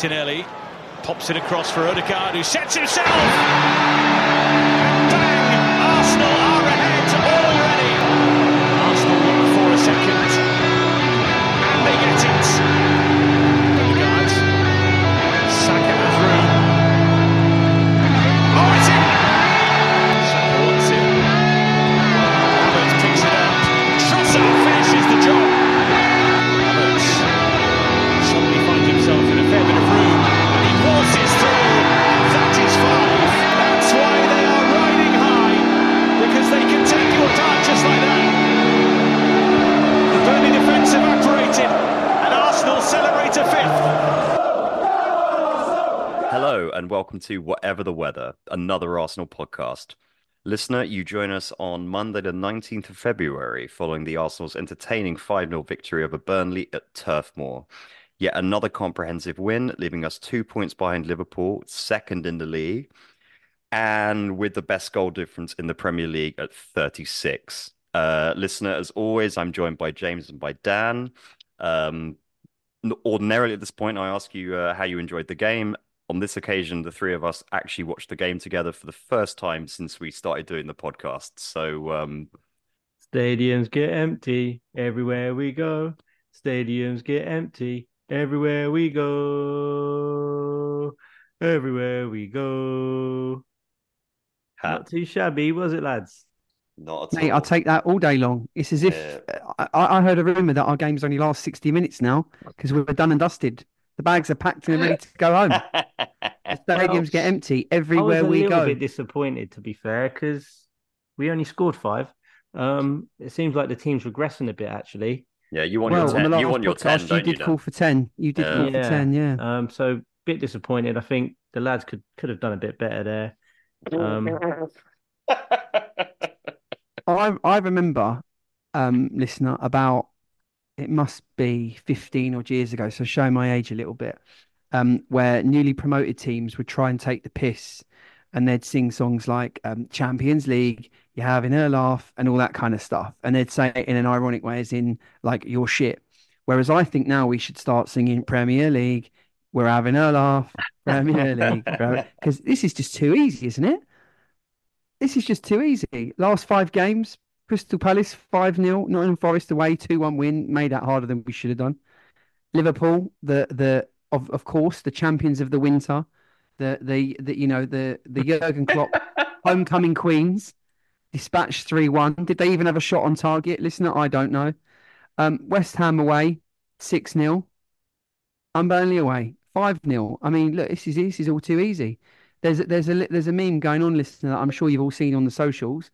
Martinelli pops it across for Odegaard, who sets himself. And welcome to Whatever the Weather, another Arsenal podcast. Listener, you join us on Monday, the 19th of February, following the Arsenal's entertaining 5 0 victory over Burnley at Turf Moor. Yet another comprehensive win, leaving us two points behind Liverpool, second in the league, and with the best goal difference in the Premier League at 36. Uh, listener, as always, I'm joined by James and by Dan. Um, ordinarily at this point, I ask you uh, how you enjoyed the game. On this occasion, the three of us actually watched the game together for the first time since we started doing the podcast. So, um, Stadiums get empty everywhere we go. Stadiums get empty everywhere we go. Everywhere we go. ha- Not too shabby, was it, lads? not at Mate, all. I'll take that all day long. It's as if I, I heard a rumor that our games only last 60 minutes now because we're done and dusted. The bags are packed and ready to go home. The stadiums get empty everywhere we go. I was a little go. bit disappointed, to be fair, because we only scored five. Um, it seems like the team's regressing a bit, actually. yeah, you want well, your 10. last You want your 10, podcast, you don't you? did call for 10. You did Yeah. call for 10, yeah. Um, so a bit disappointed. I think the lads could could have done a bit better there. Um, I I remember, um, listener, about it must be 15 odd years ago, so show my age a little bit, um, where newly promoted teams would try and take the piss and they'd sing songs like um, Champions League, you're having a laugh, and all that kind of stuff. And they'd say it in an ironic way, as in, like, you're shit. Whereas I think now we should start singing Premier League, we're having a laugh, Premier League, because this is just too easy, isn't it? This is just too easy. Last five games, Crystal Palace 5 0, Nottingham Forest away, 2 1 win, made that harder than we should have done. Liverpool, the the of of course, the champions of the winter, the the, the you know, the the Jurgen Klopp homecoming queens, dispatched 3 1. Did they even have a shot on target? Listener, I don't know. Um, West Ham away, 6 0. And Burnley away, 5 0. I mean, look, this is this is all too easy. There's a, there's a there's a meme going on, listener, that I'm sure you've all seen on the socials.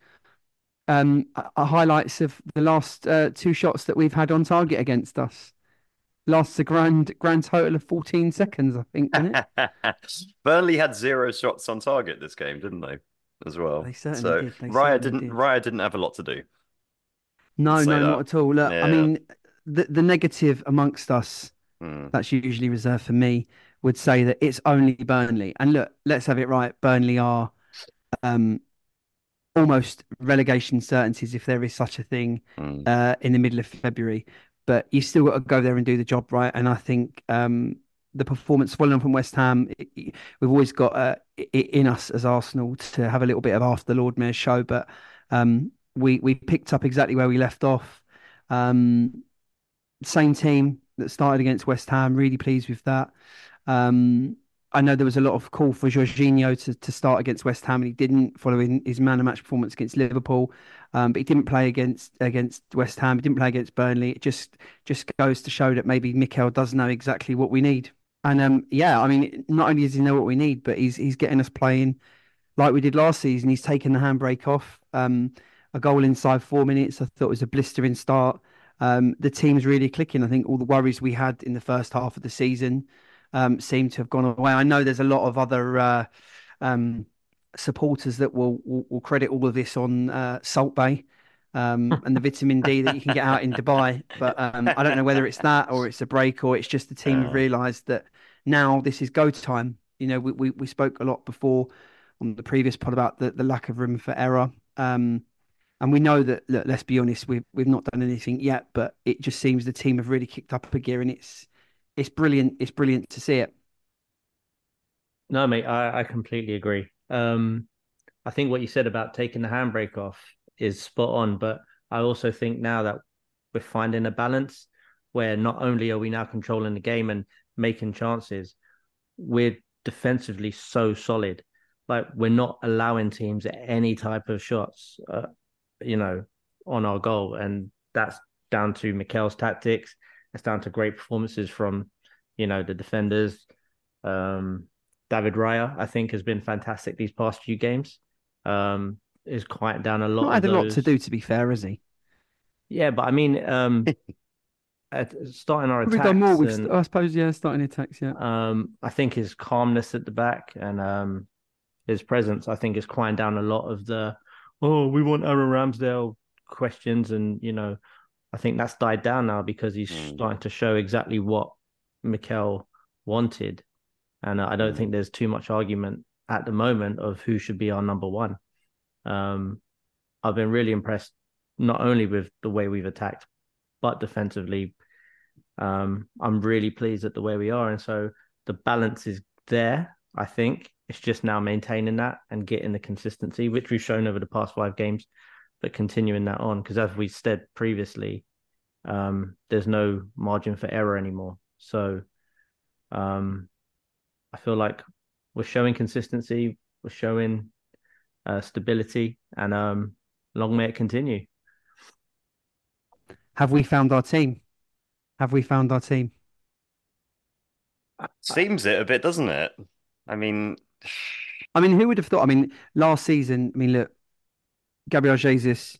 Um, uh, uh, highlights of the last uh, two shots that we've had on target against us. Lasts a grand grand total of 14 seconds, I think, didn't it? Burnley had zero shots on target this game, didn't they? As well. They certainly so did, they Raya didn't did. Raya didn't have a lot to do. No, no, that. not at all. Look, I mean, the the negative amongst us Hmm. that's usually reserved for me would say that it's only Burnley. And look, let's have it right. Burnley are um, almost relegation certainties, if there is such a thing, Hmm. uh, in the middle of February. But you still got to go there and do the job right. And I think um, the performance following from West Ham, it- it- we've always got uh, it in us as Arsenal to have a little bit of after the Lord Mayor's show. But um, we we picked up exactly where we left off. Um, same team that started against West Ham. Really pleased with that. Um, I know there was a lot of call for Jorginho to, to start against West Ham, and he didn't, following his man of match performance against Liverpool. Um, but he didn't play against against West Ham. He didn't play against Burnley. It just just goes to show that maybe Mikel does know exactly what we need. And um, yeah, I mean, not only does he know what we need, but he's he's getting us playing like we did last season. He's taken the handbrake off. Um, a goal inside four minutes. I thought was a blistering start. Um, the team's really clicking. I think all the worries we had in the first half of the season um, seem to have gone away. I know there's a lot of other uh, um, supporters that will, will will credit all of this on uh, Salt Bae um, and the vitamin D that you can get out in Dubai. But um, I don't know whether it's that or it's a break or it's just the team have realised that now this is go time. You know, we, we we spoke a lot before on the previous pod about the, the lack of room for error. Um, and we know that, look, let's be honest, we've we've not done anything yet, but it just seems the team have really kicked up a gear, and it's it's brilliant. It's brilliant to see it. No, mate, I, I completely agree. Um, I think what you said about taking the handbrake off is spot on, but I also think now that we're finding a balance where not only are we now controlling the game and making chances, we're defensively so solid. Like we're not allowing teams any type of shots, uh, you know, on our goal, and that's down to Mikel's tactics. It's down to great performances from, you know, the defenders. Um, David Raya, I think, has been fantastic these past few games. Um, is quite down a lot. Not had a lot to do, to be fair, is he? Yeah, but I mean, um, at starting our attacks. We've attacks. done more with, and, I suppose, yeah, starting attacks, yeah. um, I think his calmness at the back and um, his presence, I think, is quieting down a lot of the oh, we want Aaron Ramsdale questions, and you know, I think that's died down now because he's Mm. starting to show exactly what Mikel wanted, and I don't Mm. think there's too much argument at the moment of who should be our number one. Um, I've been really impressed not only with the way we've attacked, but defensively. Um, I'm really pleased at the way we are, and so the balance is there. I think it's just now maintaining that and getting the consistency, which we've shown over the past five games, but continuing that on because as we said previously, um, there's no margin for error anymore. So, um, I feel like we're showing consistency, we're showing uh, stability, and um, long may it continue. Have we found our team? Have we found our team? Seems it a bit, doesn't it? I mean, I mean, who would have thought? I mean, last season, I mean, look, Gabriel Jesus,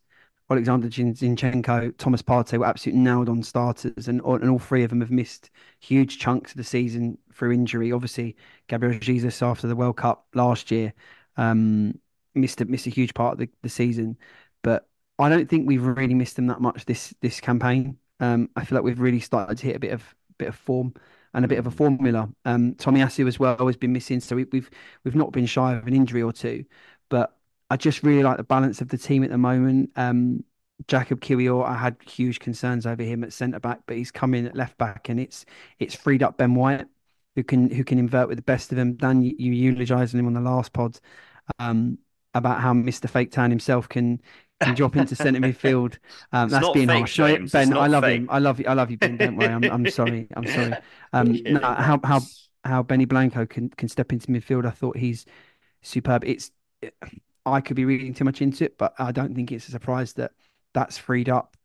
Alexander Zinchenko, Thomas Partey were absolutely nailed on starters, and all, and all three of them have missed huge chunks of the season through injury. Obviously, Gabriel Jesus after the World Cup last year um, missed a, missed a huge part of the, the season, but I don't think we've really missed them that much this this campaign. Um, I feel like we've really started to hit a bit of bit of form and a bit of a formula. Um, Tomiyasu as well has been missing, so we, we've we've not been shy of an injury or two, but I just really like the balance of the team at the moment. Um, Jacob Kiwior, I had huge concerns over him at centre back, but he's come in at left back, and it's it's freed up Ben White, who can who can invert with the best of them. Dan, you, you eulogizing him on the last pod um, about how Mister Fake Town himself can can drop into centre midfield. Um, that's being fake, harsh. James. Ben, I love fake. him. I love you. I love you, Ben. Don't worry. I'm I'm sorry. I'm sorry. Um, Kidding. no, how how how Benny Blanco can can step into midfield. I thought he's superb. It's I could be reading too much into it, but I don't think it's a surprise that that's freed up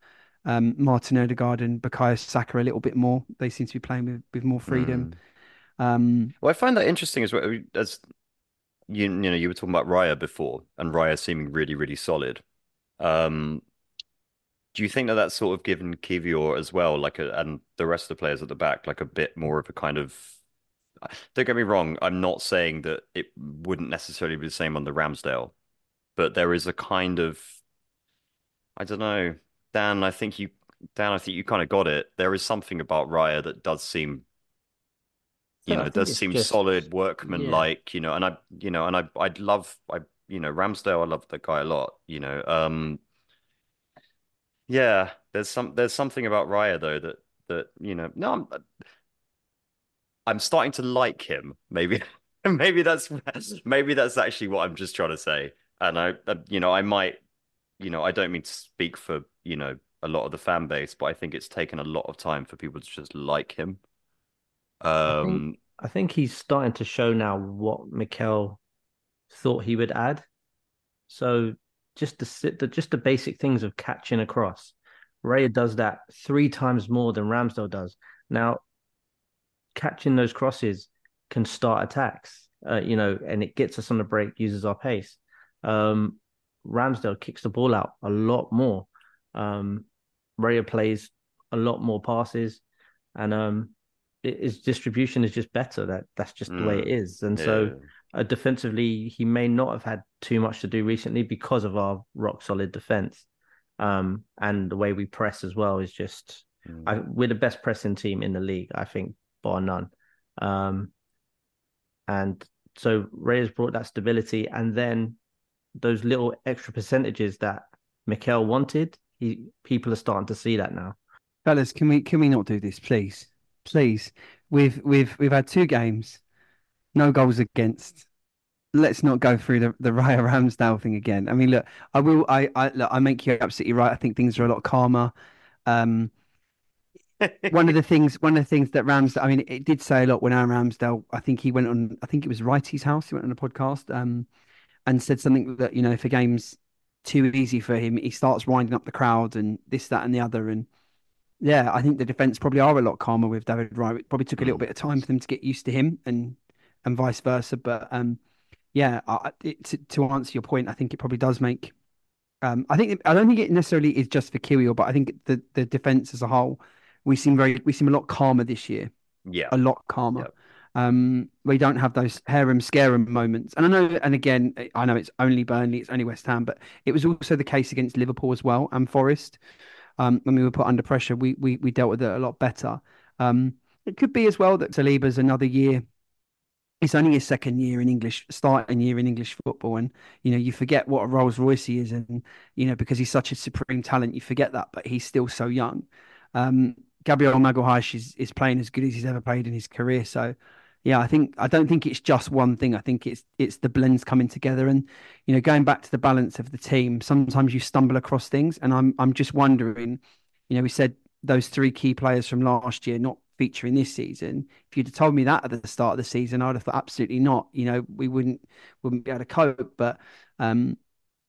um, Martin Odegaard and Bukayo Saka a little bit more. They seem to be playing with, with more freedom. Mm. Um, Well, I find that interesting as well. As you, you know, you were talking about Raya before, and Raya seeming really, really solid. Um, do you think that that's sort of given Kiwior as well, like a, and the rest of the players at the back, like a bit more of a kind of? Don't get me wrong. I'm not saying that it wouldn't necessarily be the same on the Ramsdale, but there is a kind of, I don't know, Dan. I think you, Dan. I think you kind of got it. There is something about Raya that does seem you know, think does seem just- solid, workman like, you know, and I, you know, and I, I'd love, I, you know, Ramsdale, I love the guy a lot, you know, um, yeah, there's some, there's something about Raya though that, that, you know, no, I'm, I'm starting to like him, maybe, maybe that's, maybe that's actually what I'm just trying to say, and I, uh, you know, I might, you know, I don't mean to speak for, you know, a lot of the fan base, but I think it's taken a lot of time for people to just like him. think- Um, I think he's starting to show now what Mikel thought he would add. So just the sit- the just the basic things of catching across. Raya does that three times more than Ramsdale does. Now, catching those crosses can start attacks, uh, you know, and it gets us on the break, uses our pace. Um, Ramsdale kicks the ball out a lot more. Um, Raya plays a lot more passes, and um, his distribution is just better. That that's just the way it is. And so uh, defensively, he may not have had too much to do recently because of our rock solid defense. Um, and the way we press as well is just Mm. I, we're the best pressing team in the league, I think, bar none. Um, and so Raya's brought that stability, and then those little extra percentages that Mikel wanted, he people are starting to see that now. fellas, can we can we not do this, please? Please. We've we've we've had two games. no goals against. Let's not go through the the Raya Ramsdale thing again. I mean, look, I will. I I look, I make you absolutely right. I think things are a lot calmer. Um, one of the things, one of the things that Ramsdale, I mean, it did say a lot when Aaron Ramsdale. I think he went on. I think it was Wrighty's house. He went on a podcast, um, and said something that you know, if a game's too easy for him, he starts winding up the crowd and this, that, and the other. And yeah, I think the defense probably are a lot calmer with David Raya. It probably took a little Mm. bit of time for them to get used to him, and and vice versa. But um, yeah, I, it, to, to answer your point, I think it probably does make. Um, I think I don't think it necessarily is just for Kiwior, but I think the the defense as a whole, we seem very we seem a lot calmer this year, Yeah. a lot calmer. Yep. Um, we don't have those harem scarum moments, and I know, and again, I know it's only Burnley, it's only West Ham, but it was also the case against Liverpool as well and Forest. Um, when we were put under pressure, we we we dealt with it a lot better. Um, it could be as well that Saliba's another year it's only his second year in English, starting year in English football, and you know you forget what a Rolls Royce he is, and you know because he's such a supreme talent, you forget that, but he's still so young. Um, Gabriel Magalhaes is is playing as good as he's ever played in his career, so yeah, I think I don't think it's just one thing. I think it's it's the blends coming together, and you know going back to the balance of the team. Sometimes you stumble across things, and I'm I'm just wondering, you know, we said those three key players from last year not featuring this season. If you'd have told me that at the start of the season, I'd have thought absolutely not. You know, we wouldn't wouldn't be able to cope. But um,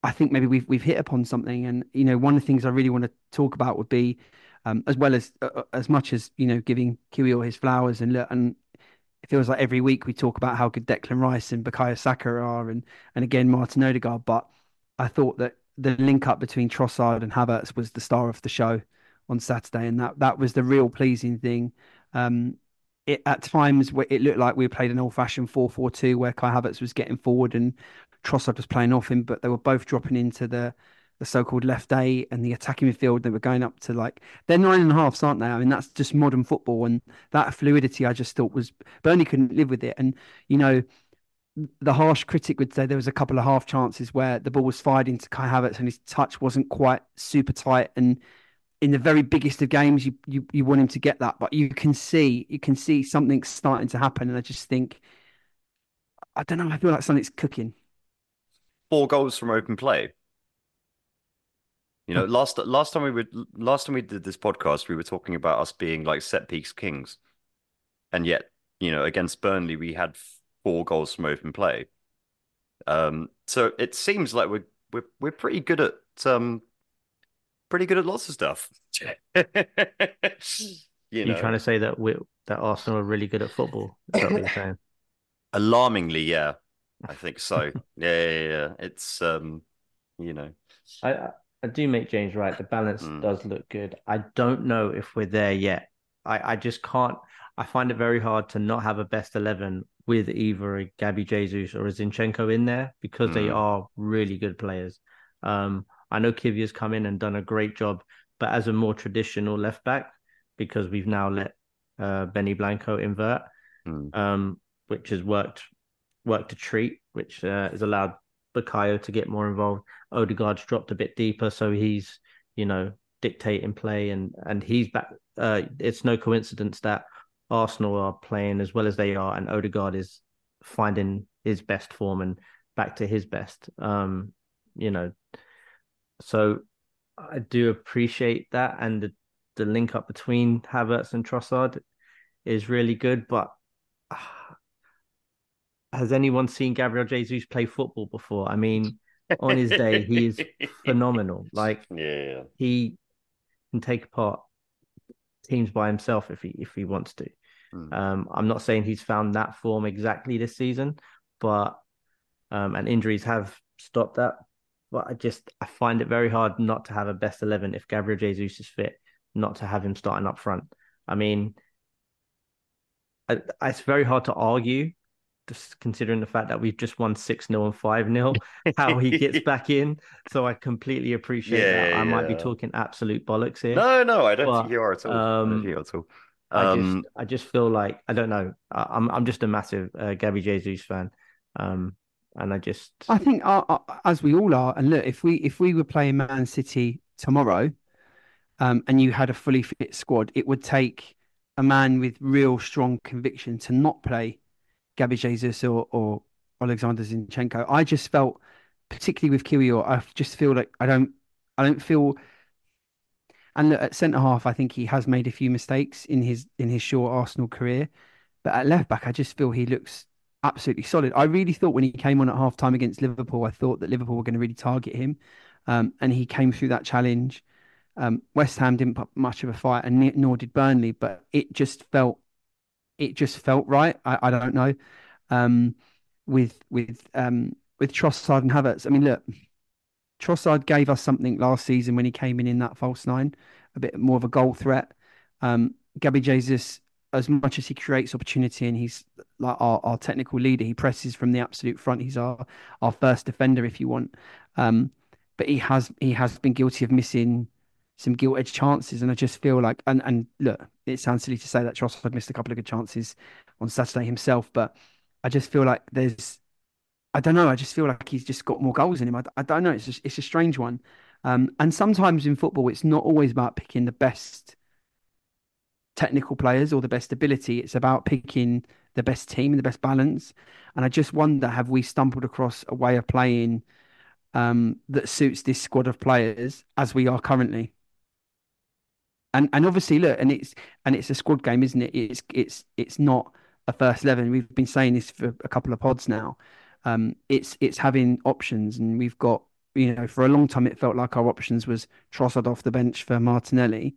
I think maybe we've we've hit upon something. And you know, one of the things I really want to talk about would be, um, as well as uh, as much as you know, giving Kiwi all his flowers and and. It feels like every week we talk about how good Declan Rice and Bukayo Saka are, and and again Martin Odegaard. But I thought that the link up between Trossard and Havertz was the star of the show on Saturday, and that that was the real pleasing thing. Um, it at times it looked like we played an old-fashioned 4-4-2 where Kai Havertz was getting forward and Trossard was playing off him, but they were both dropping into the the so-called left eight and the attacking midfield. They were going up to like they're nine and a halfs, aren't they? I mean, that's just modern football, and that fluidity I just thought was Burnley couldn't live with it, and you know the harsh critic would say there was a couple of half chances where the ball was fired into Kai Havertz and his touch wasn't quite super tight. And in the very biggest of games, you you, you want him to get that, but you can see you can see something starting to happen. And I just think I don't know. I feel like something's cooking. Four goals from open play. You know, last last time we would last time we did this podcast, we were talking about us being like set piece kings, and yet you know against Burnley we had four goals from open play. Um, so it seems like we're we're we're pretty good at um pretty good at lots of stuff. you You're trying to say that we that Arsenal are really good at football. Is that what you're saying? alarmingly, yeah, I think so. Yeah, yeah, yeah. It's um, you know, I I- do make James right. The balance Mm. does look good. I don't know if we're there yet. I, I just can't. I find it very hard to not have a best eleven with either a Gabby Jesus or a Zinchenko in there because they Mm. are really good players. Um, I know Kiwior's come in and done a great job, but as a more traditional left back, because we've now let uh, Benny Blanco invert, Mm. um, which has worked worked a treat, which uh, has allowed Bukayo to get more involved. Odegaard's dropped a bit deeper, so he's you know dictating play and and he's back. Uh, it's no coincidence that Arsenal are playing as well as they are, and Odegaard is finding his best form and back to his best. Um, you know, so I do appreciate that, and the, the link up between Havertz and Trossard is really good. But has anyone seen Gabriel Jesus play football before? I mean, on his day, he is phenomenal. Like yeah. he can take apart teams by himself if he if he wants to. Mm. Um, I'm not saying he's found that form exactly this season, but um, and injuries have stopped that. But I just I find it very hard not to have a best eleven if Gabriel Jesus is fit, not to have him starting up front. I mean, I, it's very hard to argue, considering the fact that we've just won six 0 and five 0 how he gets back in. So I completely appreciate Yeah, that. I might be talking absolute bollocks here. No, no, I don't But, think you are at all. Um, think you are at all. I Um, just I just feel like I don't know. I, I'm I'm just a massive uh, Gabby Jesus fan, um, and I just I think uh, uh, as we all are, and look, if we if we were playing Man City tomorrow, um, and you had a fully fit squad, it would take a man with real strong conviction to not play Gabby Jesus or or Alexander Zinchenko. I just felt, particularly with Kiwior, I just feel like I don't I don't feel. And at centre half, I think he has made a few mistakes in his in his short Arsenal career, but at left back, I just feel he looks absolutely solid. I really thought when he came on at half time against Liverpool, I thought that Liverpool were going to really target him, um, and he came through that challenge. Um, West Ham didn't put much of a fight, and nor did Burnley, but it just felt it just felt right. I, I don't know. Um, with with um, with Trossard and Havertz. I mean, look, Trossard gave us something last season when he came in in that false nine, a bit more of a goal threat. Um, Gabby Jesus, as much as he creates opportunity and he's like our, our technical leader, he presses from the absolute front. He's our our first defender, if you want. Um, but he has he has been guilty of missing some gilt edged chances, and I just feel like and and look, it sounds silly to say that Trossard missed a couple of good chances on Saturday himself, but I just feel like there's I don't know. I just feel like he's just got more goals in him. I, I don't know. It's just, it's a strange one. Um, and sometimes in football, it's not always about picking the best technical players or the best ability. It's about picking the best team and the best balance. And I just wonder, have we stumbled across a way of playing um, that suits this squad of players as we are currently? And and obviously, look, and it's and it's a squad game, isn't it? It's it's it's not a first eleven. We've been saying this for a couple of pods now um, it's it's having options, and we've got you know for a long time it felt like our options was Trossard off the bench for Martinelli,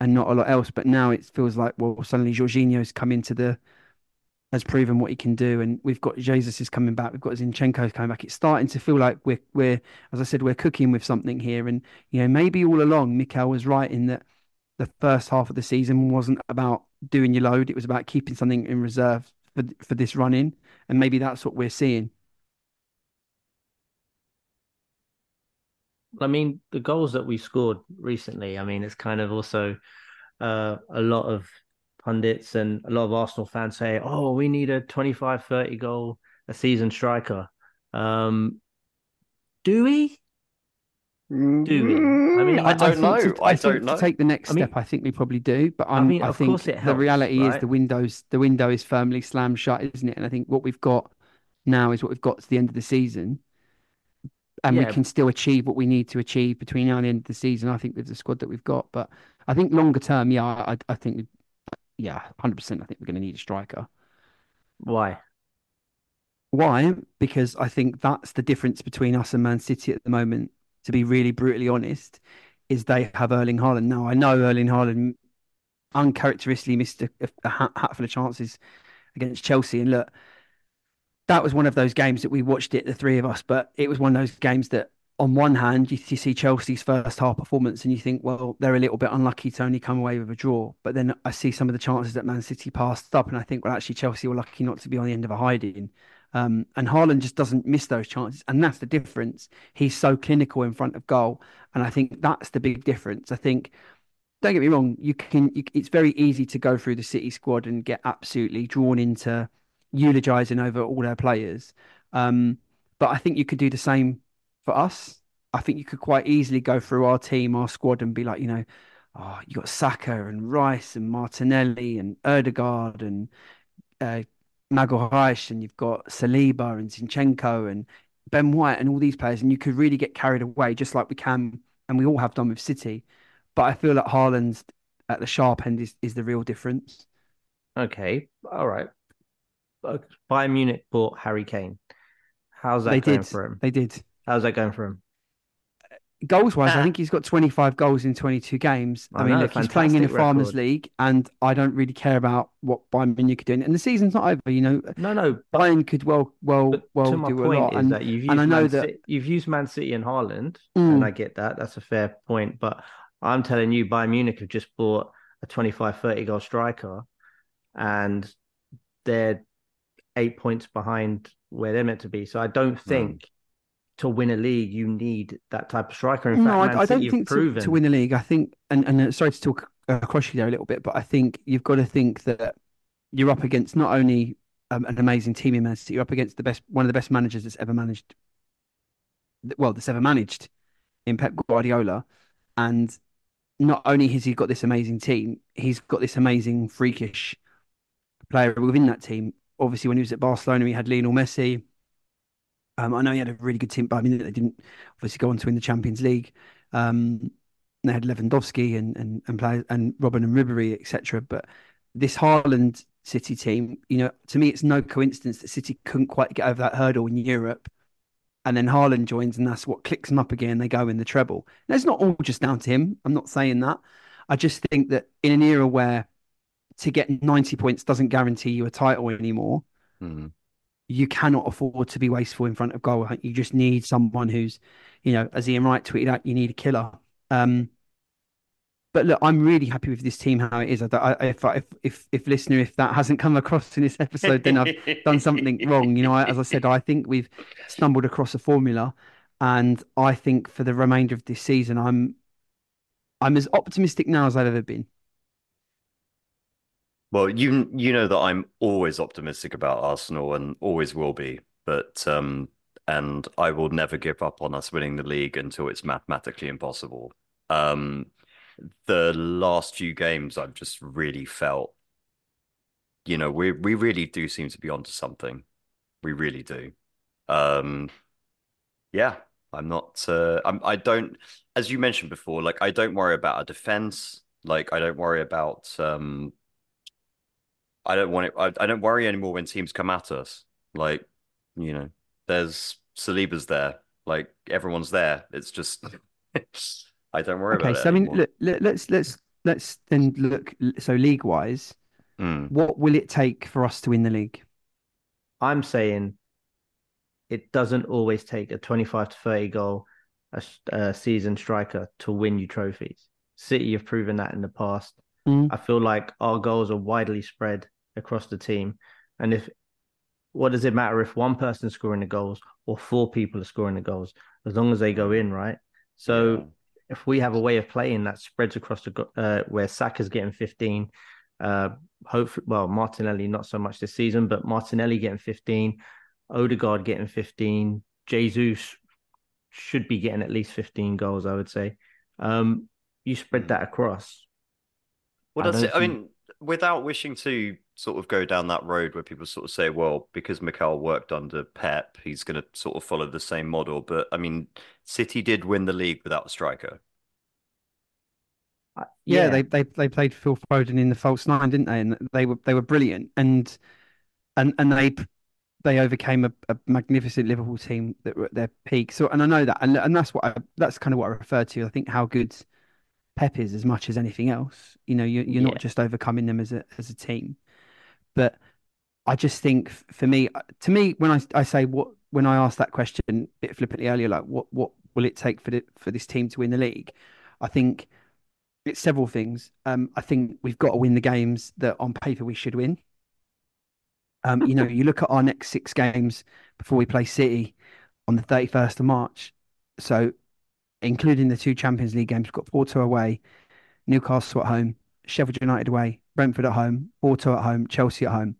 and not a lot else. But now it feels like well suddenly Jorginho's come into the has proven what he can do, and we've got Jesus is coming back, we've got Zinchenko coming back. It's starting to feel like we're we're as I said we're cooking with something here, and you know maybe all along Mikel was right in that the first half of the season wasn't about doing your load; it was about keeping something in reserve for for this run in, and maybe that's what we're seeing. I mean, the goals that we scored recently, I mean, it's kind of also uh, a lot of pundits and a lot of Arsenal fans say, oh, we need a 25, 30 goal a season striker. Um, do we? Do we? I mean, I, I don't know. To, I, I don't know. To take the next I mean, step, I think we probably do. But I'm, I mean, I of think course it the helps, reality is the windows the window is firmly slammed shut, isn't it? And I think what we've got now is what we've got to the end of the season and Yeah. we can still achieve what we need to achieve between now and the end of the season. I think with the squad that we've got, but I think longer term, yeah, I, I think, we- yeah, hundred percent. I think we're going to need a striker. Why? Why? Because I think that's the difference between us and Man City at the moment. To be really brutally honest, is they have Erling Haaland. Now I know Erling Haaland uncharacteristically missed a, a hatful of chances against Chelsea, and look, that was one of those games that we watched it, the three of us. But it was one of those games that, on one hand, you, you see Chelsea's first half performance, and you think, well, they're a little bit unlucky to only come away with a draw. But then I see some of the chances that Man City passed up, and I think, well, actually, Chelsea were lucky not to be on the end of a hiding. Um, and Haaland just doesn't miss those chances, and that's the difference. He's so clinical in front of goal, and I think that's the big difference. I think don't get me wrong, you can. You, it's very easy to go through the City squad and get absolutely drawn into eulogizing over all their players. Um, but I think you could do the same for us. I think you could quite easily go through our team, our squad, and be like, you know, oh, you got Saka and Rice and Martinelli and Odegaard and uh, Magalhaes, and you've got Saliba and Zinchenko and Ben White and all these players, and you could really get carried away, just like we can, and we all have done with City. But I feel that Haaland's at the sharp end is, is the real difference. Okay, all right. Bayern Munich bought Harry Kane. How's that they going did. for him? They did. How's that going for him? Goals wise, I think he's got 25 goals in 22 games. I, I mean, know, look, he's playing in a fantastic Farmers. League, and I don't really care about what Bayern Munich are doing. And the season's not over, you know. No, no. Bayern could well, well, well do a lot. And that you've used and I know Man that- City, you've used Man City and Haaland, Mm. and I get that. That's a fair point. But I'm telling you, Bayern Munich have just bought a 25, 30 goal striker, and they're eight points behind where they're meant to be. So I don't think to win a league you need that type of striker. In no, fact, I, I don't think to, to win a league. I think, and and uh, sorry to talk across you there a little bit, but I think you've got to think that you're up against not only um, an amazing team in Man City, you're up against the best, one of the best managers that's ever managed. Well, that's ever managed in Pep Guardiola, and not only has he got this amazing team, he's got this amazing freakish player within that team. obviously when he was at Barcelona, he had Lionel Messi. Um, I know he had a really good team, but I mean they didn't obviously go on to win the Champions League. Um, they had Lewandowski and and and play, and Robben and Ribery, etc. But this Haaland City team, you know, to me, it's no coincidence that City couldn't quite get over that hurdle in Europe. And then Haaland joins, and that's what clicks them up again. They go in the treble. Now, it's not all just down to him. I'm not saying that. I just think that in an era where to get 90 points doesn't guarantee you a title anymore, Mm. You cannot afford to be wasteful in front of goal. You just need someone who's, you know, as Ian Wright tweeted out, you need a killer. Um, but look, I'm really happy with this team how it is. I, I, if, if if if listener, if that hasn't come across in this episode, then I've done something wrong. You know, I, as I said, I think we've stumbled across a formula, and I think for the remainder of this season, I'm I'm as optimistic now as I've ever been. Well, you you know that I'm always optimistic about Arsenal and always will be, but um, and I will never give up on us winning the league until it's mathematically impossible. Um, the last few games, I've just really felt, you know, we we really do seem to be onto something. We really do. Um, yeah, I'm not. Uh, I'm. I don't. As you mentioned before, like I don't worry about our defense. Like I don't worry about um I don't want it. I, I don't worry anymore when teams come at us. Like, you know, there's Saliba's there. Like everyone's there. It's just I don't worry Okay, about it so I mean, look, let, let's let's let's then look. So league wise, Mm, what will it take for us to win the league? I'm saying it doesn't always take a 25 to 30 goal a, s- a season striker to win you trophies. City have proven that in the past. Mm. I feel like our goals are widely spread across the team. And if what does it matter if one person's scoring the goals or four people are scoring the goals, as long as they go in, right? So yeah. if we have a way of playing that spreads across the uh, where Saka's getting 15, uh, hopefully, well, Martinelli not so much this season, but Martinelli getting 15, Odegaard getting 15, Jesus should be getting at least 15 goals, I would say. Um, you spread Hmm. that across. Well, I that's it. I mean, without wishing to sort of go down that road where people sort of say, well, because Mikel worked under Pep, he's going to sort of follow the same model. But I mean, City did win the league without a striker. Uh, Yeah, they they they played Phil Foden in the false nine, didn't they? And they were they were brilliant, and and and they they overcame a, a magnificent Liverpool team that were at their peak. So, and I know that, and and that's what I, that's kind of what I refer to. I think how good Pep is as much as anything else. You know, you're, you're Yeah. not just overcoming them as a as a team, but I just think for me, uh, to me, when I I say what when I asked that question a bit flippantly earlier, like what what will it take for the, for this team to win the league? I think it's several things. Um, I think we've got to win the games that on paper we should win. Um, you know, you look at our next six games before we play City on the 31st of March. So, including the two Champions League games, we've got Porto away, Newcastle at home, Sheffield United away, Brentford at home, Porto at home, Chelsea at home.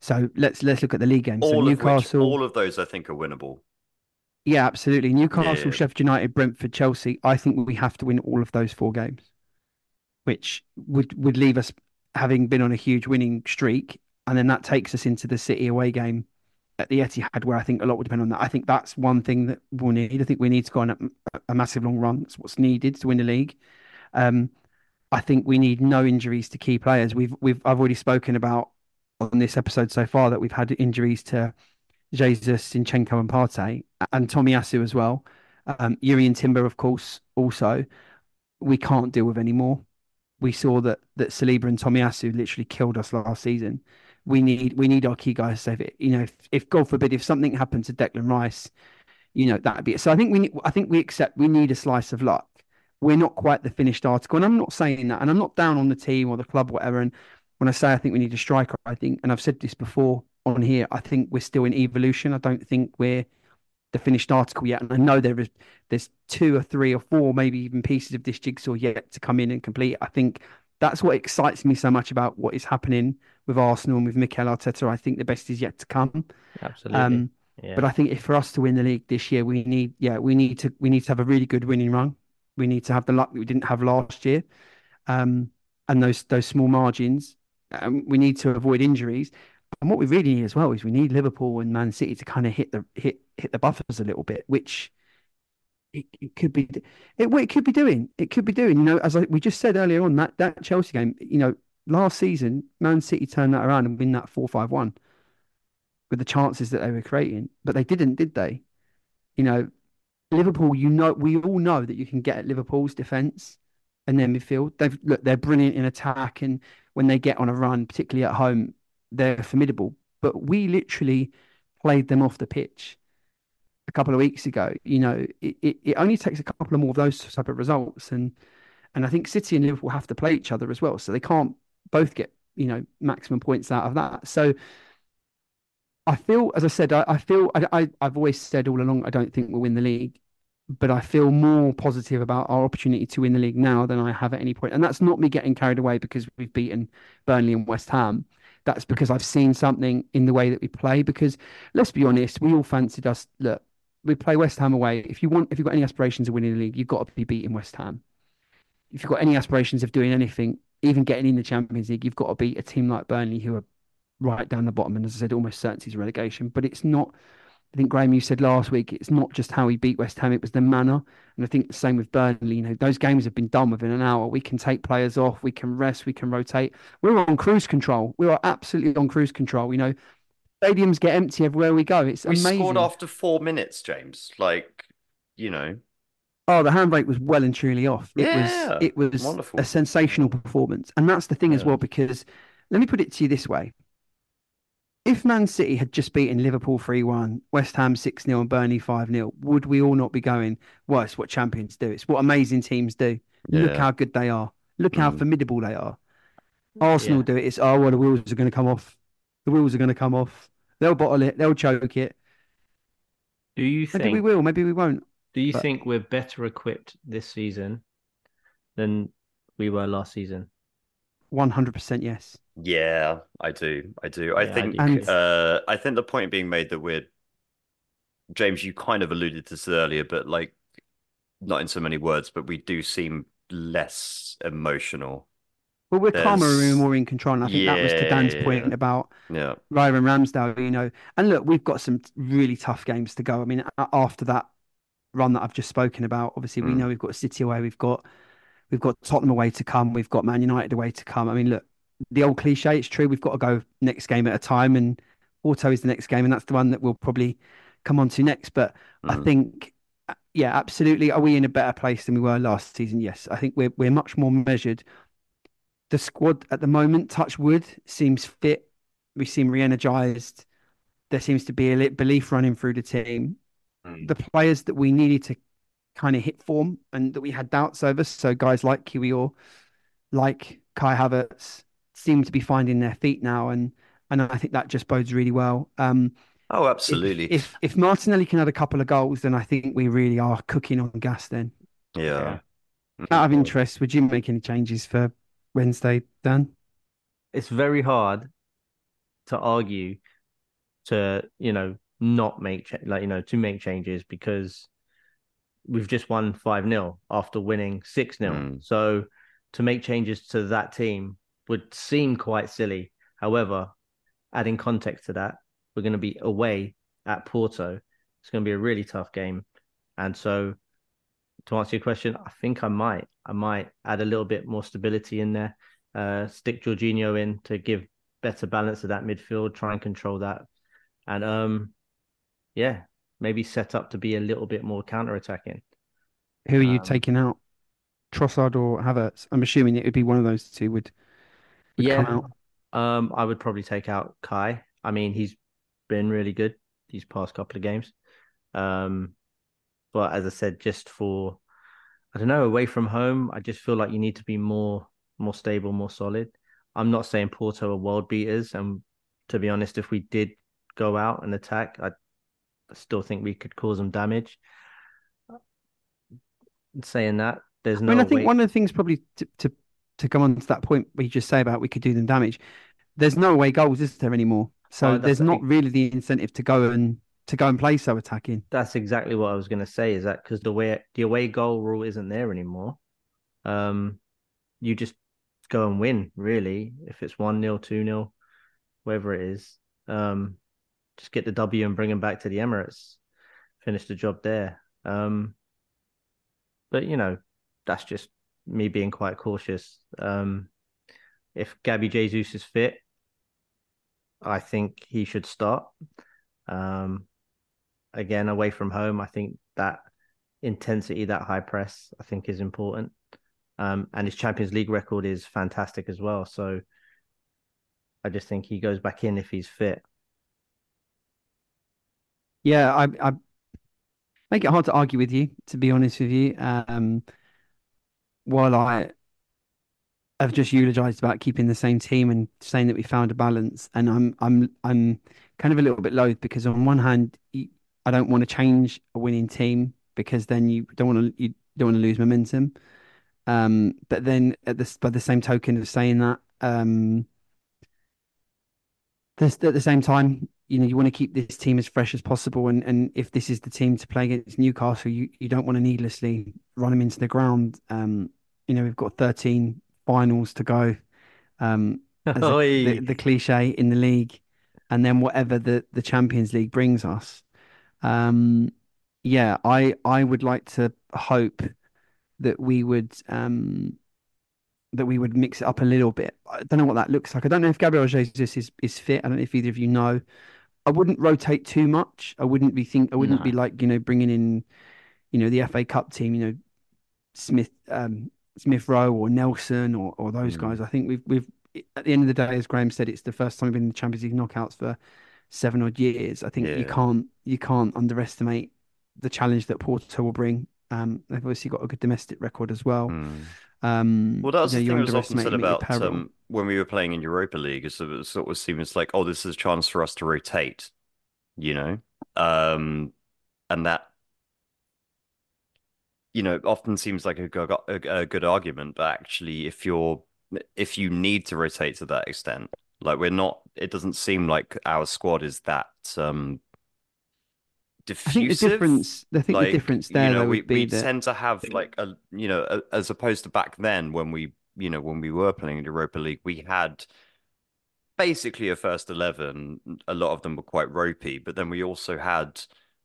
So let's let's look at the league games. So All of which, Newcastle, all of those, I think, are winnable. yeah, absolutely. Newcastle, Yeah. Sheffield United, Brentford, Chelsea. I think we have to win all of those four games, which would would leave us having been on a huge winning streak, and then that takes us into the City away game at the Etihad, where I think a lot would depend on that. I think that's one thing that we'll need. I think we need to go on a, a massive long run. That's what's needed to win the league. Um, I think we need no injuries to key players. We've we've I've already spoken about on this episode so far that we've had injuries to Jesus, Zinchenko, and Partey, and Tomiyasu as well. Um, Jurrien Timber, of course, also. We can't deal with any more. We saw that that Saliba and Tomiyasu literally killed us last season. We need we need our key guys to save it. You know, if, if God forbid, if something happened to Declan Rice, you know that'd be it. So I think we I think we accept we need a slice of luck. We're not quite the finished article, and I'm not saying that, and I'm not down on the team or the club, whatever. And when I say I think we need a striker, I think, and I've said this before on here, I think we're still in evolution. I don't think we're the finished article yet. And I know there is there's two or three or four, maybe even pieces of this jigsaw yet to come in and complete. I think that's what excites me so much about what is happening with Arsenal and with Mikel Arteta. I think the best is yet to come. Absolutely. Um, yeah. but I think if for us to win the league this year, we need yeah, we need to we need to have a really good winning run. We need to have the luck that we didn't have last year. Um, and those those small margins. Um, we need to avoid injuries. And what we really need as well is we need Liverpool and Man City to kind of hit the hit hit the buffers a little bit, which it, it could be it, it could be doing. It could be doing. You know, as I, we just said earlier on that that Chelsea game. You know, last season Man City turned that around and win that four five one with the chances that they were creating, but they didn't, did they? You know, Liverpool. You know, we all know that you can get at Liverpool's defense and their midfield. They've look, they're brilliant in attack, and when they get on a run, particularly at home, they're formidable. But we literally played them off the pitch a couple of weeks ago. You know, it, it, it only takes a couple of more of those type of results, and and I think City and Liverpool have to play each other as well, so they can't both get you know maximum points out of that. So. I feel, as I said, I, I feel I, I, I've always said all along I don't think we'll win the league but I feel more positive about our opportunity to win the league now than I have at any point. And that's not me getting carried away because we've beaten Burnley and West Ham. That's because I've seen something in the way that we play. Because let's be honest, we all fancied us. Look, we play West Ham away. If you want, if you've got any aspirations of winning the league, you've got to be beating West Ham. If you've got any aspirations of doing anything, even getting in the Champions League, you've got to beat a team like Burnley, who are right down the bottom. And as I said, almost certainty relegation. But it's not I think Graham, you said last week, it's not just how he beat West Ham; it was the manner. And I think the same with Burnley. You know, those games have been done within an hour. We can take players off, we can rest, we can rotate. We're on cruise control. We are absolutely on cruise control. You know, stadiums get empty everywhere we go. It's we amazing. scored after four minutes, James. Like, you know. Oh, the handbrake was well and truly off. It Yeah, was it was wonderful. a sensational performance. And that's the thing as well, because let me put it to you this way. If Man City had just beaten Liverpool 3 1, West Ham 6 0, and Burnley 5 0, would we all not be going, well, it's what champions do? It's what amazing teams do. Look how good they are. Look how Mm. formidable they are. Arsenal Yeah. do it. It's, oh, well, the wheels are going to come off. The wheels are going to come off. They'll bottle it. They'll choke it. Do you Maybe we will. Maybe we won't. Do you but- think we're better equipped this season than we were last season? 100% yes. Yeah, I do. I do. I Yeah, think And- uh I think the point being made that we're James, you kind of alluded to this earlier, but like not in so many words, but we do seem less emotional. Well, we're calmer There's- and more in control. And I think that was to Dan's Yeah. point about Yeah. Ryan Ramsdale, you know. And look, we've got some really tough games to go. I mean, after that run that I've just spoken about, obviously we Mm. know we've got City away, we've got we've got Tottenham away to come, we've got Man United away to come. I mean, look, the old cliche, it's true. We've got to go next game at a time, and Porto is the next game, and that's the one that we'll probably come on to next. But I Mm. think, uh, yeah, absolutely. Are we in a better place than we were last season? Yes, I think we're we're much more measured. The squad at the moment, touch wood, seems fit. We seem re-energized. There seems to be a lit belief running through the team. Mm. The players that we needed to kind of hit form and that we had doubts over, so guys like Kiwior, like Kai Havertz, seem to be finding their feet now, and and I think that just bodes really well. Um, Oh, absolutely. If, if Martinelli can add a couple of goals, then I think we really are cooking on gas. Then, Yeah. Mm. out of interest, would you make any changes for Wednesday, Dan? It's very hard to argue to you know not make cha- like you know to make changes because we've just won 5 0 after winning 6 0 Mm. so to make changes to that team would seem quite silly. However adding context to that we're going to be away at Porto. It's going to be a really tough game. And so to answer your question I think I might I might add a little bit more stability in there. Uh stick Jorginho in to give better balance to that midfield try and control that. And um yeah maybe set up to be a little bit more counter-attacking. Who are you Um, taking out, Trossard or Havertz? I'm assuming it would be one of those two. Would, Yeah. Um, I would probably take out Kai. I mean, he's been really good these past couple of games. Um, but as I said, just for I don't know, away from home, I just feel like you need to be more more stable, more solid. I'm not saying Porto are world beaters, and to be honest, if we did go out and attack, I still think we could cause them damage. Saying that, there's no. I mean, I think way- one of the things probably to, to to come on to that point where you just say about we could do them damage. There's no away goals, is there anymore? So Oh, there's not really the incentive to go and to go and play so attacking. That's exactly what I was going to say. Is that because the way the away goal rule isn't there anymore? Um, you just go and win. Really, if it's one 0 two 0 whatever it is. Um, just get the W and bring him back to the Emirates, finish the job there. Um, but you know, that's just me being quite cautious. Um, if Gabby Jesus is fit, I think he should start. Um, again, away from home, I think that intensity, that high press, I think is important. Um, and his Champions League record is fantastic as well. So I just think he goes back in if he's fit. Yeah, I, I make it hard to argue with you, to be honest with you. Um, while I have just eulogized about keeping the same team and saying that we found a balance, and I'm I'm I'm kind of a little bit loath because on one hand, I don't want to change a winning team because then you don't want to you don't want to lose momentum. Um, but then at this by the same token of saying that, um, at the same time, you know, you want to keep this team as fresh as possible. And and if this is the team to play against Newcastle, you you don't want to needlessly run them into the ground. Um, you know, we've got 13 finals to go. Um, the, the cliche in the league, and then whatever the the Champions League brings us. Um, yeah, I I would like to hope that we would um that we would mix it up a little bit. I don't know what that looks like. I don't know if Gabriel Jesus is is fit. I don't know if either of you know. I wouldn't rotate too much. I wouldn't be think. I wouldn't no. be like you know bringing in, you know, the FA Cup team. You know, Smith, um, Smith Rowe or Nelson or or those mm. guys. I think we've we've at the end of the day, as Graham said, it's the first time we've been in the Champions League knockouts for seven odd years. I think yeah. you can't you can't underestimate the challenge that Porto will bring. Um, they've obviously got a good domestic record as well. Mm. Um, well, that was you know, the thing that was often said about um, when we were playing in Europa League. Is it sort of seems like, oh, this is a chance for us to rotate, you know, um, and that you know often seems like a, a, a good argument, but actually, if you're if you need to rotate to that extent, like we're not, it doesn't seem like our squad is that um diffusive. I think the difference, I think like, the difference there you know, we, we that... tend to have like a, you know, a, as opposed to back then when we, you know, when we were playing in Europa League, we had basically a first 11. A lot of them were quite ropey, but then we also had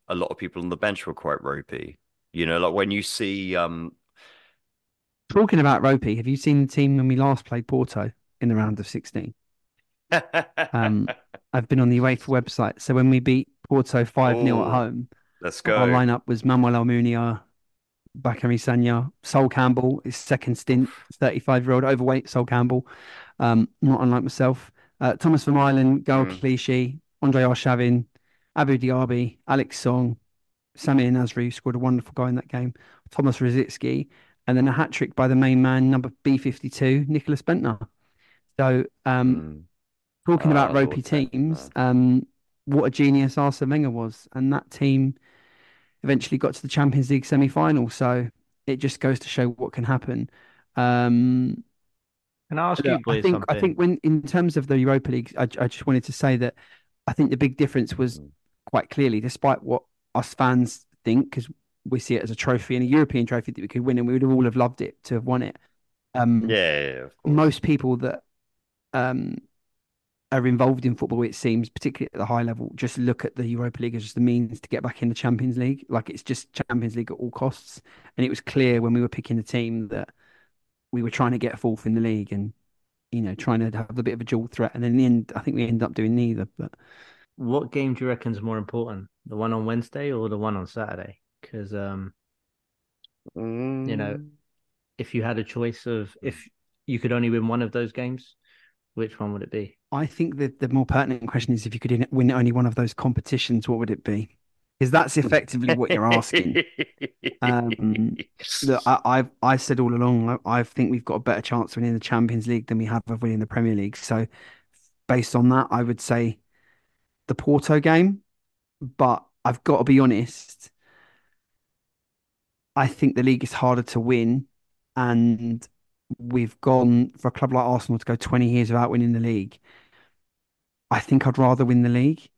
a lot of people on the bench were quite ropey. You know, like when you see, um, talking about ropey, have you seen the team when we last played Porto in the round of 16? um, I've been on the UEFA website. So when we beat Porto 5 0 at home, let's go. Our lineup was Manuel Almunia, Bacary Sagna, Sol Campbell, his second stint, 35 year old overweight Sol Campbell, um, not unlike myself. Uh, Thomas Vermaelen, Gael mm. Clichy, Andre Arshavin, Abu Diaby, Alex Song, Samir Nasri scored a wonderful goal in that game, Thomas Rosicky, and then a hat trick by the main man, number B52, Nicklas Bendtner. So, um, mm. Talking about uh, ropey teams, um, what a genius Arsene Wenger was, and that team eventually got to the Champions League semi-final. So it just goes to show what can happen. Um, can I ask you, I think something? I think when in terms of the Europa League, I, I just wanted to say that I think the big difference was mm. quite clearly, despite what us fans think, because we see it as a trophy and a European trophy that we could win, and we would all have loved it to have won it. Um, yeah, yeah most people that um, are involved in football, it seems, particularly at the high level, just look at the Europa League as just the means to get back in the Champions League. Like it's just Champions League at all costs. And it was clear when we were picking the team that we were trying to get fourth in the league and, you know, trying to have a bit of a dual threat. And in the end, I think we end up doing neither. But what game do you reckon is more important, the one on Wednesday or the one on Saturday? Because, um, mm. you know, mm. if you had a choice of if you could only win one of those games, which one would it be? I think that the more pertinent question is if you could win only one of those competitions, what would it be? Because that's effectively what you're asking. um, look, I, have I've said all along, I, I, think we've got a better chance of winning the Champions League than we have of winning the Premier League. So, based on that, I would say the Porto game. But I've got to be honest. I think the league is harder to win, and we've gone for a club like Arsenal to go 20 years without winning the league. I think I'd rather win the league.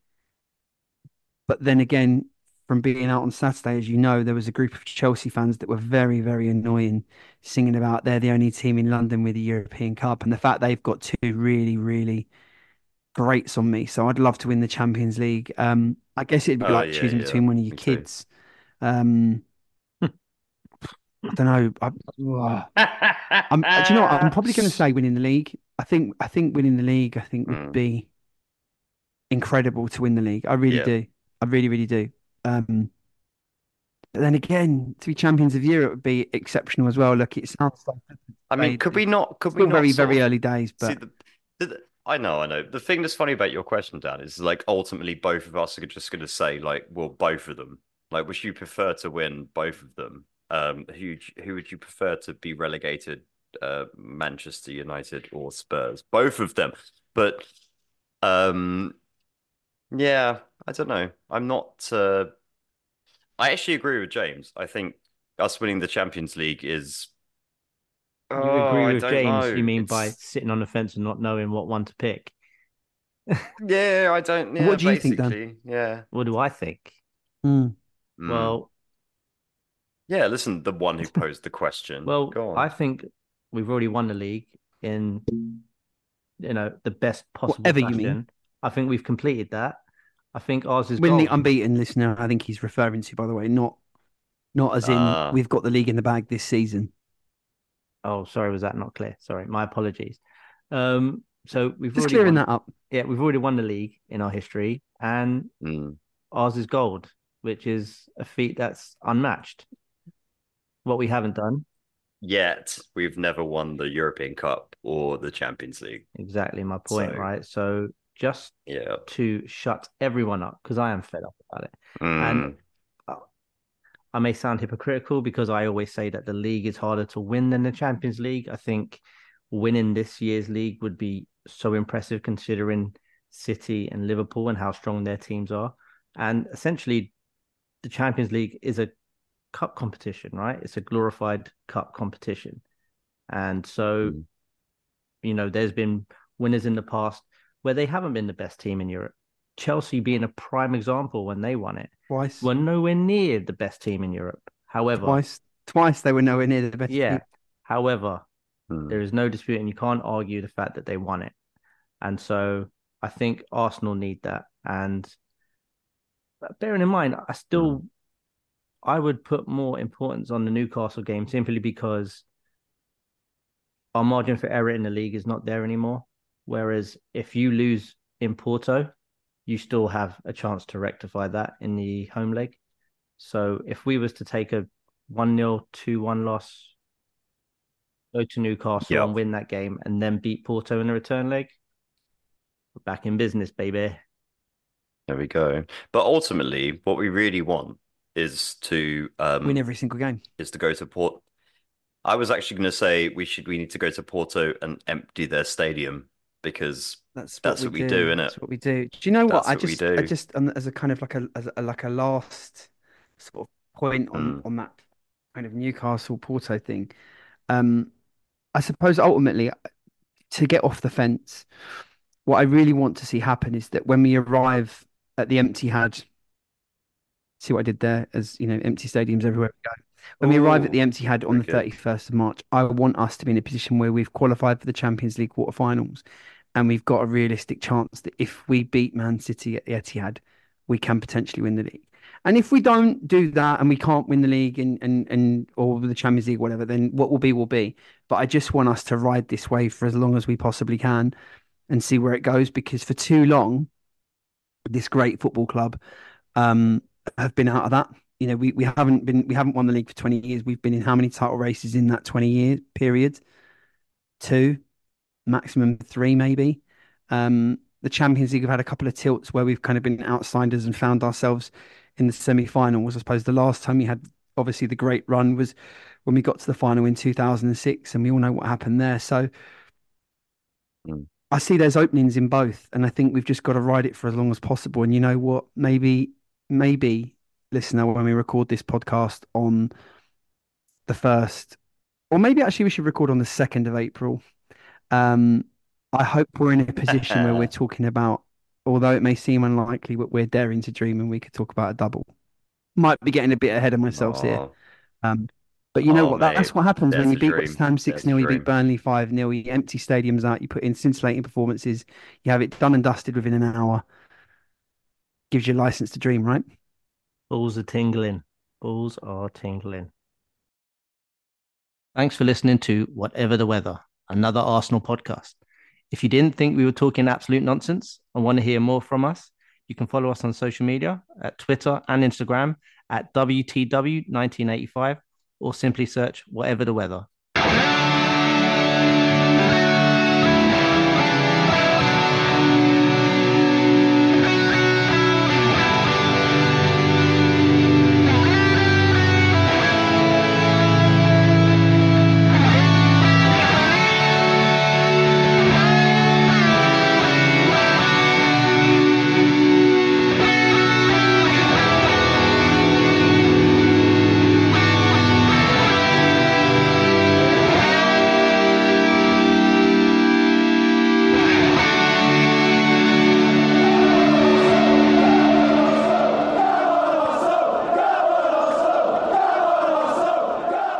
But then again, from being out on Saturday, as you know, there was a group of Chelsea fans that were very, very annoying, singing about they're the only team in London with a European Cup. And the fact they've got two really, really grates on me. So I'd love to win the Champions League. Um, I guess it'd be Oh, like yeah, choosing yeah, between one of your too. kids. Um, I don't know. I, I'm, do you know what? I'm probably going to say winning the league. I think I think winning the league, I think would Mm. be incredible to win the league. I really Yeah. do. I really, really do. Um, but then again, to be champions of Europe would be exceptional as well. Look, it sounds like I mean, could we not? Could we not very, very early days, but the, the, the- I know, I know. The thing that's funny about your question, Dan, is like ultimately both of us are just going to say like, well, both of them. Like, would you prefer to win both of them? Um, who who would you prefer to be relegated? Uh, Manchester United or Spurs? Both of them. But um, yeah, I don't know. I'm not. Uh, I actually agree with James. I think us winning the Champions League is. You Oh, agree with James? know. You mean by sitting on the fence and not knowing what one to pick? Yeah, I don't. Yeah, What do you think, Dan? Yeah. What do I think? mm. Well, yeah. Listen, the one who posed the question. well, I think we've already won the league in, you know, the best possible Whatever you mean. I think we've completed that. I think ours is winning the golden. unbeaten listener, I think he's referring to, by the way, not not as in Ah. we've got the league in the bag this season. Oh, sorry, was that not clear? Sorry, my apologies. Um, so we've Just clearing won, that up. yeah, we've already won the league in our history, and Mm. ours is gold, which is a feat that's unmatched. What we haven't done, Yet we've never won the European Cup or the Champions League. exactly my point, So- right? So just Yeah. to shut everyone up, because I am fed up about it. Mm. I may sound hypocritical because I always say that the league is harder to win than the Champions League. I think winning this year's league would be so impressive considering City and Liverpool and how strong their teams are. And essentially, the Champions League is a cup competition, right? It's a glorified cup competition. And so, Mm. you know, there's been winners in the past where they haven't been the best team in Europe. Chelsea being a prime example when they won it Twice. were nowhere near the best team in Europe. However, Twice. Twice they were nowhere near the best. yeah. team. However, Mm. there is no dispute, and you can't argue the fact that they won it. And so I think Arsenal need that. And bearing in mind, I still I would put more importance on the Newcastle game simply because our margin for error in the league is not there anymore. Whereas if you lose in Porto, you still have a chance to rectify that in the home leg. So if we was to take a 1 0, 2 1 loss, go to Newcastle Yeah. and win that game, and then beat Porto in the return leg, we're back in business, baby. There we go. But ultimately, what we really want is to um Win every single game. is to go to Port. I was actually going to say we should we need to go to Porto and empty their stadium because That's what That's we what we do. do, innit? That's what we do. Do you know what? That's I what just, do. I just, um, as a kind of like a, as a like a last sort of point on Mm. on that kind of Newcastle Porto thing. Um, I suppose ultimately to get off the fence, what I really want to see happen is that when we arrive at the empty had, see what I did there? As you know, empty stadiums everywhere we go. When we arrive at the Ooh, empty had on the good. 31st of March, I want us to be in a position where we've qualified for the Champions League quarterfinals and we've got a realistic chance that if we beat Man City at the Etihad, we can potentially win the league. And if we don't do that and we can't win the league and and, and or the Champions League, whatever, then what will be will be. But I just want us to ride this wave for as long as we possibly can and see where it goes because for too long, this great football club um, have been out of that. You know, we, we haven't been we haven't won the league for 20 years. We've been in how many title races in that 20 year period? Two, maximum three, maybe. Um, the Champions League have had a couple of tilts where we've kind of been outsiders and found ourselves in the semi-finals. I suppose the last time we had obviously the great run was when we got to the final in 2006, and we all know what happened there. So Mm. I see there's openings in both, and I think we've just got to ride it for as long as possible. And you know what? Maybe, maybe, listener, when we record this podcast on the first, or maybe actually we should record on the second of April. Um, I hope we're in a position where we're talking about, although it may seem unlikely, but we're daring to dream and we could talk about a double. Might be getting a bit ahead of myself here. Oh, Um, But you know Oh, what? Mate, that's what happens when you beat dream. West Ham 6 There's a 0, you beat Burnley 5 0, you empty stadiums out, you put in scintillating performances, you have it done and dusted within an hour. Gives you license to dream, right? Balls are tingling. Balls are tingling. Thanks for listening to Whatever the Weather, another Arsenal podcast. If you didn't think we were talking absolute nonsense and want to hear more from us, you can follow us on social media at Twitter and Instagram at WTW1985 or simply search Whatever the Weather.